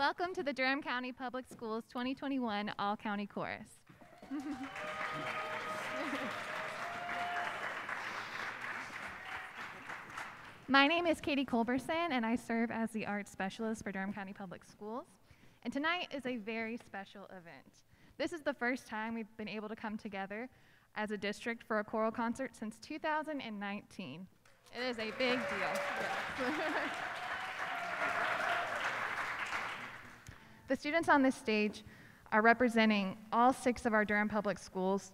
Welcome to the Durham County Public Schools 2021 All County Chorus. My name is Katie Culberson, and I serve as the Arts Specialist for Durham County Public Schools. And tonight is a very special event. This is the first time we've been able to come together as a district for a choral concert since 2019. It is a big deal. the students on this stage are representing all six of our Durham Public Schools,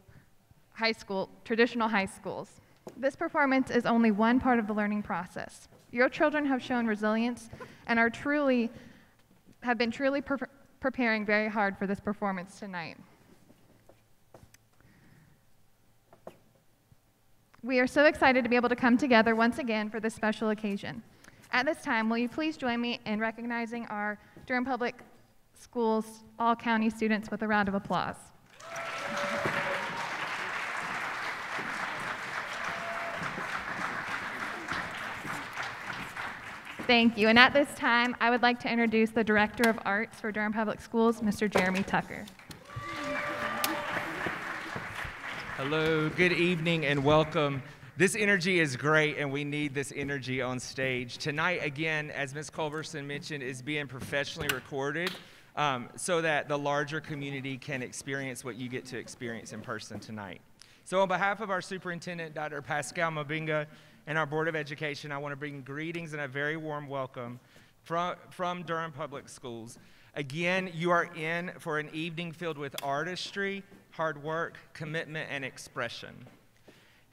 high school, traditional high schools. This performance is only one part of the learning process. Your children have shown resilience and are truly, have been truly pre preparing very hard for this performance tonight. We are so excited to be able to come together once again for this special occasion. At this time, will you please join me in recognizing our Durham Public Schools All County students with a round of applause. Thank you. And at this time, I would like to introduce the Director of Arts for Durham Public Schools, Mr. Jeremy Tucker. Hello, good evening, and welcome. This energy is great, and we need this energy on stage. Tonight, again, as Ms. Culberson mentioned, is being professionally recorded um, so that the larger community can experience what you get to experience in person tonight. So, on behalf of our superintendent, Dr. Pascal Mubenga, and our Board of Education, I want to bring greetings and a very warm welcome from, from Durham Public Schools. Again, you are in for an evening filled with artistry, hard work, commitment, and expression.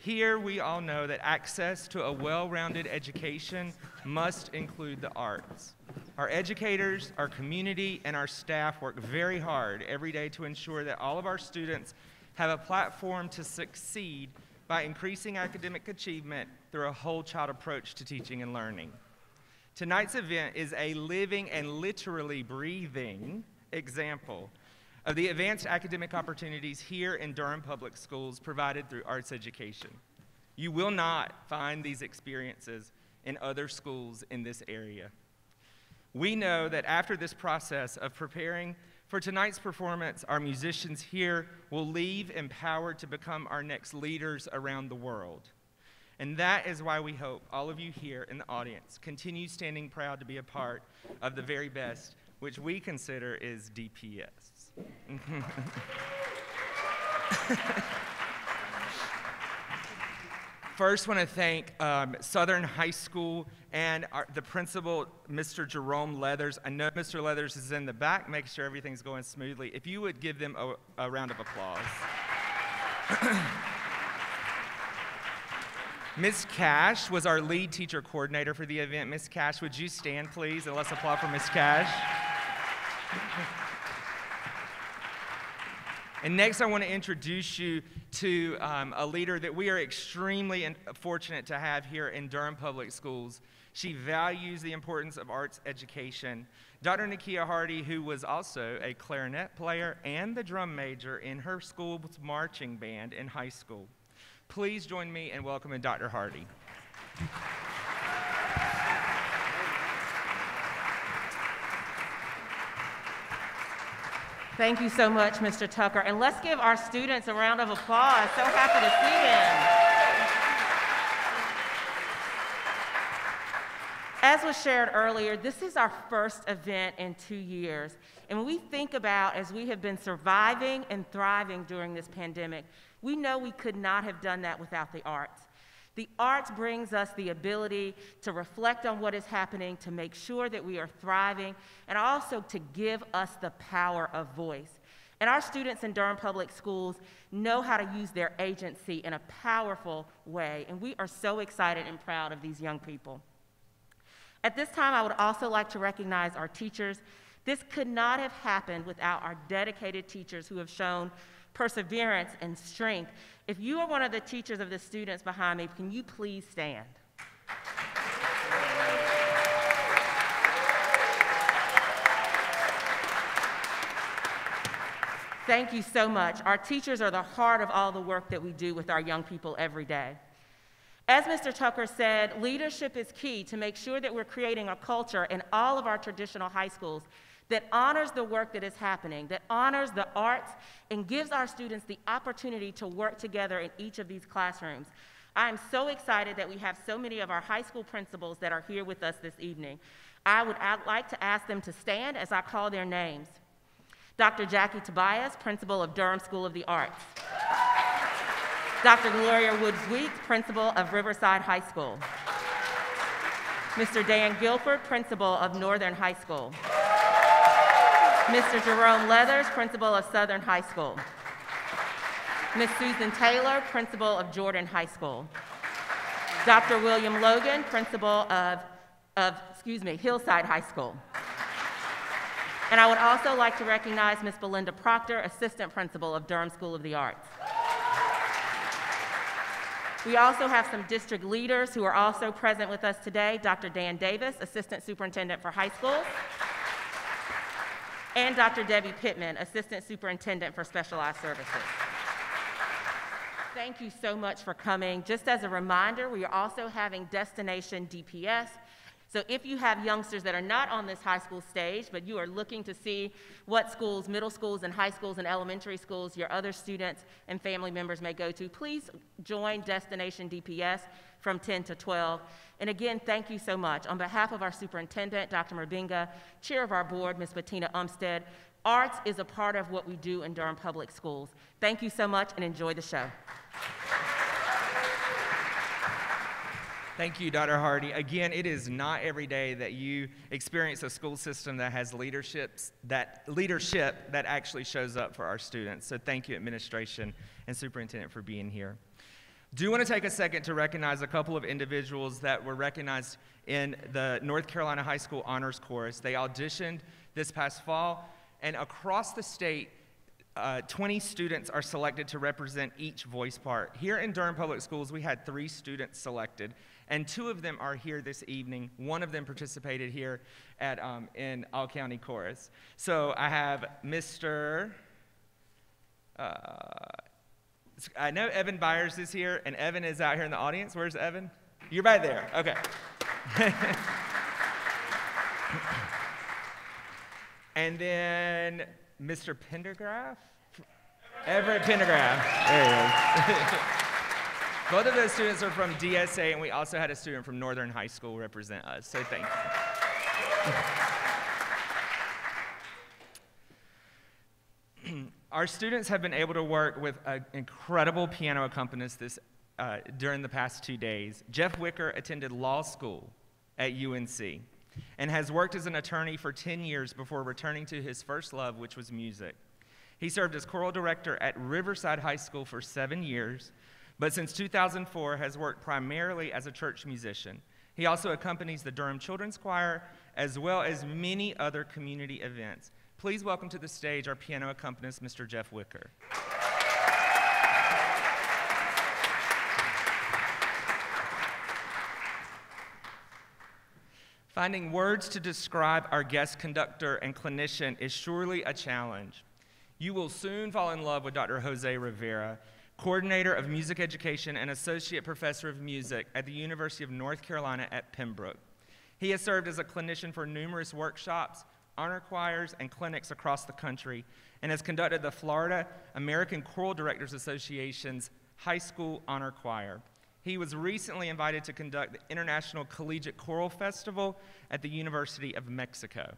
Here, we all know that access to a well rounded education must include the arts. Our educators, our community, and our staff work very hard every day to ensure that all of our students have a platform to succeed by increasing academic achievement through a whole child approach to teaching and learning. Tonight's event is a living and literally breathing example of the advanced academic opportunities here in Durham Public Schools provided through arts education. You will not find these experiences in other schools in this area. We know that after this process of preparing for tonight's performance, our musicians here will leave empowered to become our next leaders around the world. And that is why we hope all of you here in the audience continue standing proud to be a part of the very best, which we consider is DPS. First, want to thank um, Southern High School and our, the principal, Mr. Jerome Leathers. I know Mr. Leathers is in the back, Make sure everything's going smoothly. If you would give them a, a round of applause. Ms. Cash was our lead teacher coordinator for the event. Ms. Cash, would you stand, please, and let's applaud for Ms. Cash. And next, I want to introduce you to um, a leader that we are extremely fortunate to have here in Durham Public Schools. She values the importance of arts education. Dr. Nakia Hardy, who was also a clarinet player and the drum major in her school's marching band in high school. Please join me in welcoming Dr. Hardy. Thank you so much, Mr. Tucker. And let's give our students a round of applause. So happy to see them. As was shared earlier, this is our first event in two years. And when we think about as we have been surviving and thriving during this pandemic, we know we could not have done that without the arts. The arts brings us the ability to reflect on what is happening, to make sure that we are thriving, and also to give us the power of voice. And our students in Durham Public Schools know how to use their agency in a powerful way, and we are so excited and proud of these young people. At this time, I would also like to recognize our teachers. This could not have happened without our dedicated teachers who have shown perseverance, and strength. If you are one of the teachers of the students behind me, can you please stand? Thank you so much. Our teachers are the heart of all the work that we do with our young people every day. As Mr. Tucker said, leadership is key to make sure that we're creating a culture in all of our traditional high schools that honors the work that is happening, that honors the arts, and gives our students the opportunity to work together in each of these classrooms. I am so excited that we have so many of our high school principals that are here with us this evening. I would like to ask them to stand as I call their names. Dr. Jackie Tobias, principal of Durham School of the Arts. Dr. Gloria Woods Weeks, principal of Riverside High School. Mr. Dan Guilford, principal of Northern High School. Mr. Jerome Leathers, principal of Southern High School. Ms. Susan Taylor, principal of Jordan High School. Dr. William Logan, principal of, of, excuse me, Hillside High School. And I would also like to recognize Ms. Belinda Proctor, assistant principal of Durham School of the Arts. We also have some district leaders who are also present with us today. Dr. Dan Davis, assistant superintendent for high schools and Dr. Debbie Pittman, Assistant Superintendent for Specialized Services. Thank you so much for coming. Just as a reminder, we are also having Destination DPS. So if you have youngsters that are not on this high school stage, but you are looking to see what schools, middle schools and high schools and elementary schools your other students and family members may go to, please join Destination DPS from 10 to 12. And again, thank you so much. On behalf of our superintendent, Dr. Mubenga, chair of our board, Ms. Bettina Umstead, arts is a part of what we do in Durham Public Schools. Thank you so much and enjoy the show. Thank you, Dr. Hardy. Again, it is not every day that you experience a school system that has leaderships, that leadership that actually shows up for our students. So thank you, administration and superintendent, for being here. Do you want to take a second to recognize a couple of individuals that were recognized in the North Carolina High School Honors Chorus. They auditioned this past fall, and across the state, uh, 20 students are selected to represent each voice part. Here in Durham Public Schools, we had three students selected, and two of them are here this evening. One of them participated here at um, in All County Chorus. So I have Mr. Uh, I know Evan Byers is here, and Evan is out here in the audience. Where's Evan? You're right there. Okay. and then Mr. Pendergraph? Everett Pendergraph. There he is. Both of those students are from DSA, and we also had a student from Northern High School represent us, so thank you. Our students have been able to work with an incredible piano accompanist this, uh, during the past two days. Jeff Wicker attended law school at UNC and has worked as an attorney for 10 years before returning to his first love, which was music. He served as choral director at Riverside High School for seven years, but since 2004 has worked primarily as a church musician. He also accompanies the Durham Children's Choir as well as many other community events. Please welcome to the stage our piano accompanist, Mr. Jeff Wicker. Finding words to describe our guest conductor and clinician is surely a challenge. You will soon fall in love with Dr. Jose Rivera, coordinator of music education and associate professor of music at the University of North Carolina at Pembroke. He has served as a clinician for numerous workshops, honor choirs, and clinics across the country, and has conducted the Florida American Choral Directors Association's High School Honor Choir. He was recently invited to conduct the International Collegiate Choral Festival at the University of Mexico.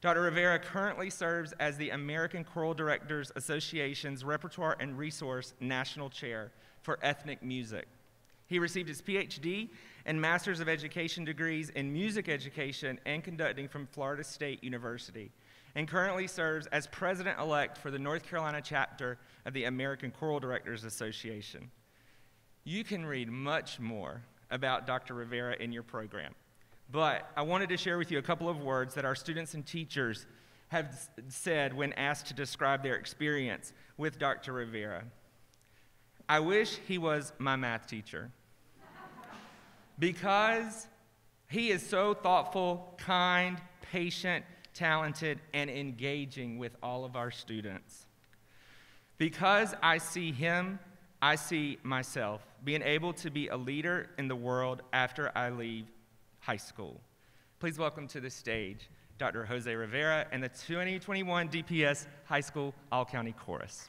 Dr. Rivera currently serves as the American Choral Directors Association's Repertoire and Resource National Chair for Ethnic Music. He received his PhD and Master's of Education degrees in Music Education and Conducting from Florida State University, and currently serves as President elect for the North Carolina chapter of the American Choral Directors Association. You can read much more about Dr. Rivera in your program, but I wanted to share with you a couple of words that our students and teachers have said when asked to describe their experience with Dr. Rivera. I wish he was my math teacher because he is so thoughtful, kind, patient, talented, and engaging with all of our students. Because I see him, I see myself being able to be a leader in the world after I leave high school. Please welcome to the stage Dr. Jose Rivera, and the 2021 DPS High School All County Chorus.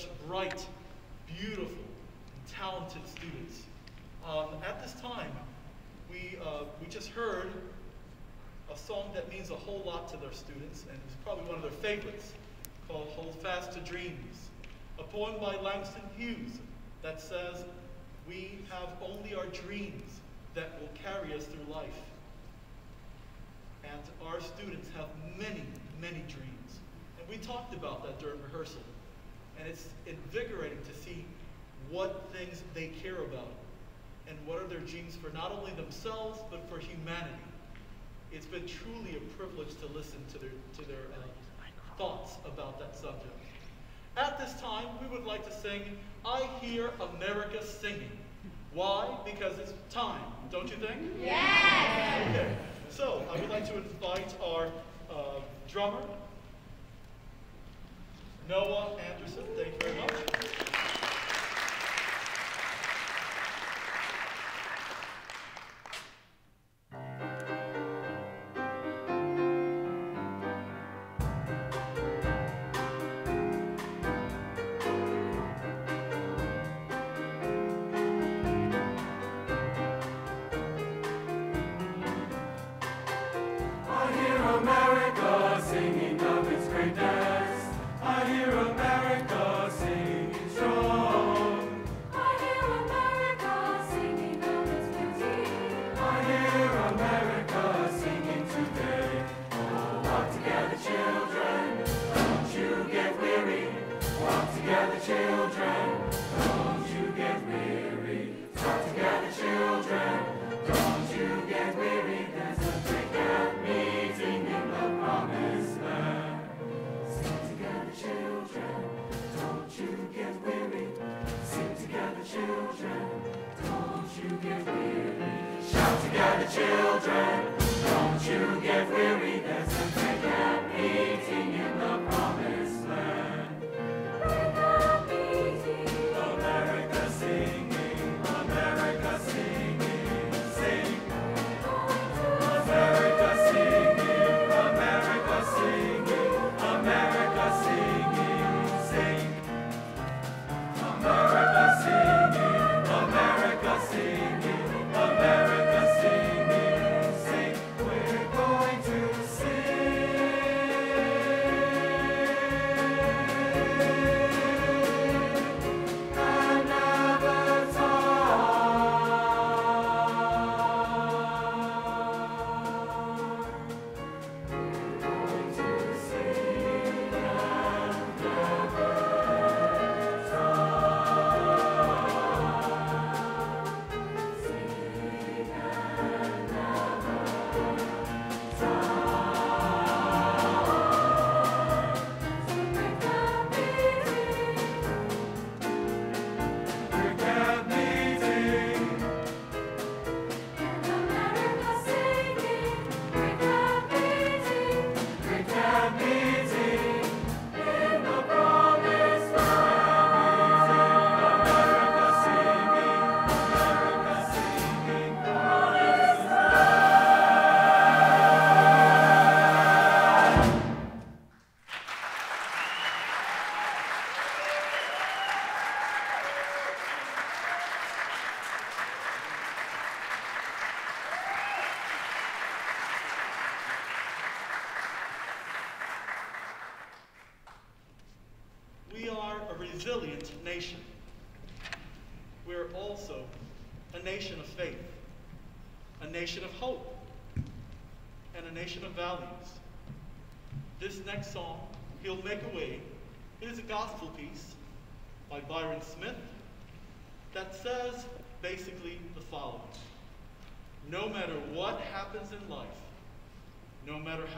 Such bright, beautiful, talented students. Um, at this time, we, uh, we just heard a song that means a whole lot to their students, and it's probably one of their favorites, called Hold Fast to Dreams, a poem by Langston Hughes that says, we have only our dreams that will carry us through life. And our students have many, many dreams. And we talked about that during rehearsal. And it's invigorating to see what things they care about and what are their dreams for not only themselves, but for humanity. It's been truly a privilege to listen to their, to their uh, thoughts about that subject. At this time, we would like to sing I Hear America Singing. Why? Because it's time, don't you think? Yes! Okay, so I would like to invite our uh, drummer, Noah Anderson. Thank you very much.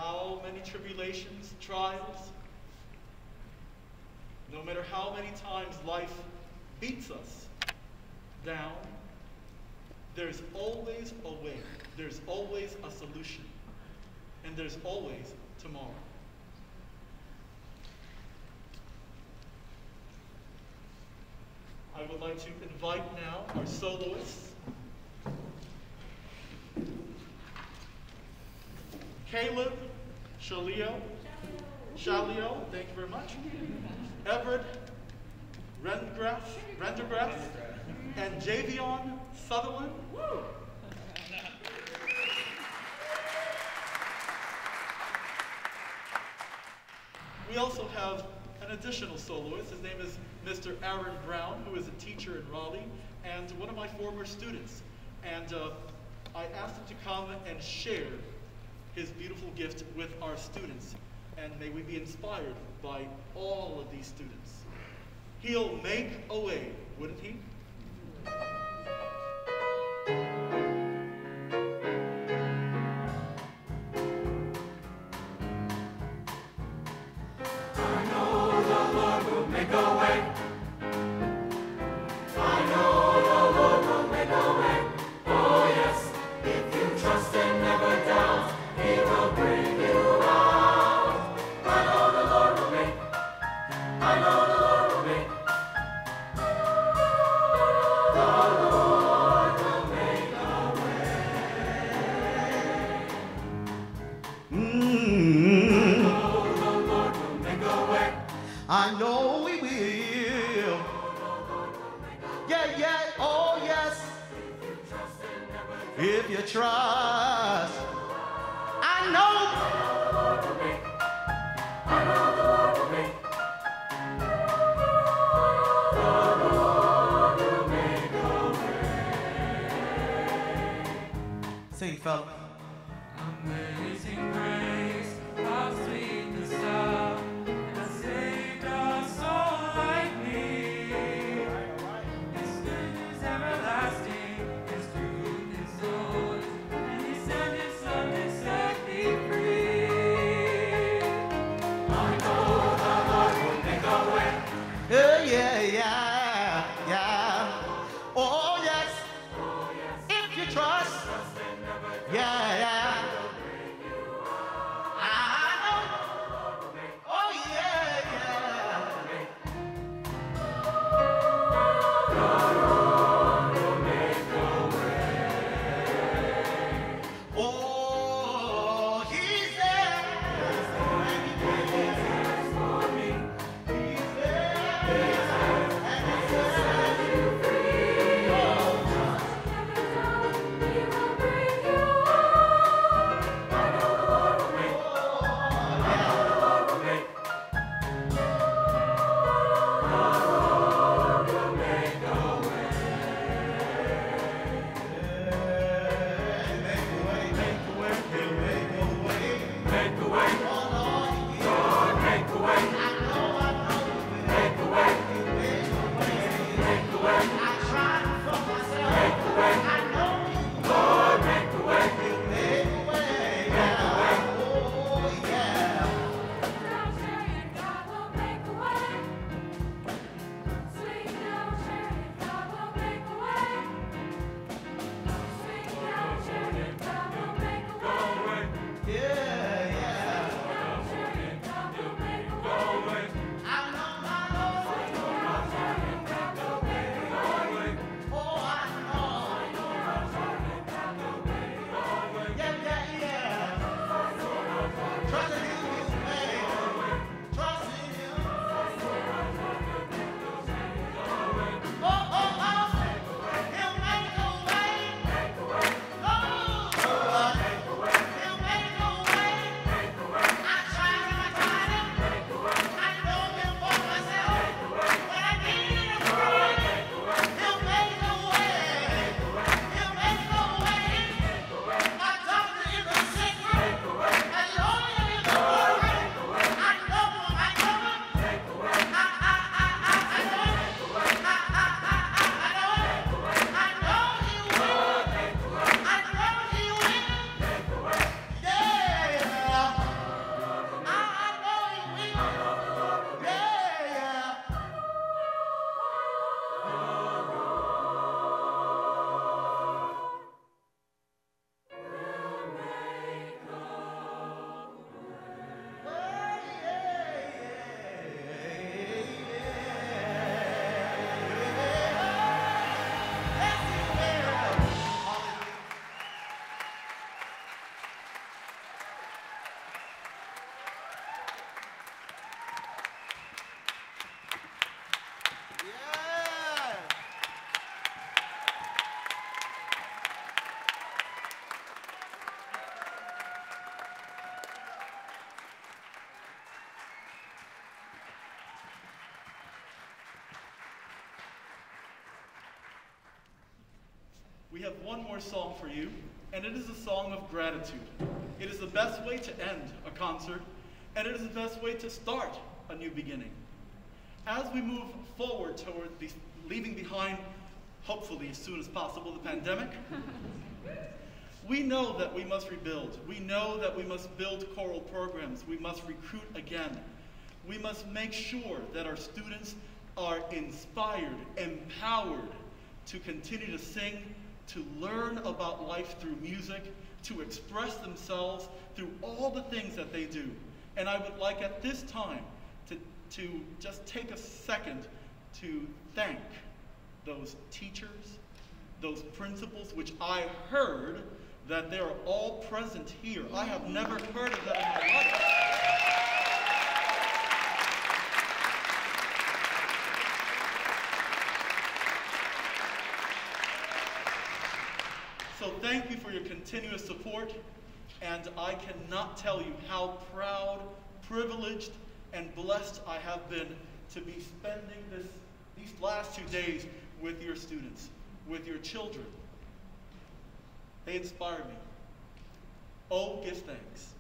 How many tribulations, trials, no matter how many times life beats us down, there's always a way. There's always a solution. And there's always tomorrow. I would like to invite now our soloists. Caleb Shalio, Shalio, thank you very much. Everett Rengraff, Rendergraff, and Javion Sutherland. We also have an additional soloist. His name is Mr. Aaron Brown, who is a teacher in Raleigh and one of my former students. And uh, I asked him to come and share his beautiful gift with our students. And may we be inspired by all of these students. He'll make a way, wouldn't he? Sing, we have one more song for you, and it is a song of gratitude. It is the best way to end a concert, and it is the best way to start a new beginning. As we move forward toward leaving behind, hopefully as soon as possible, the pandemic, we know that we must rebuild. We know that we must build choral programs. We must recruit again. We must make sure that our students are inspired, empowered to continue to sing, to learn about life through music, to express themselves through all the things that they do. And I would like at this time to, to just take a second to thank those teachers, those principals, which I heard that they are all present here. I have never heard of that in my life. So thank you for your continuous support, and I cannot tell you how proud, privileged, and blessed I have been to be spending this, these last two days with your students, with your children. They inspire me. Oh, give thanks.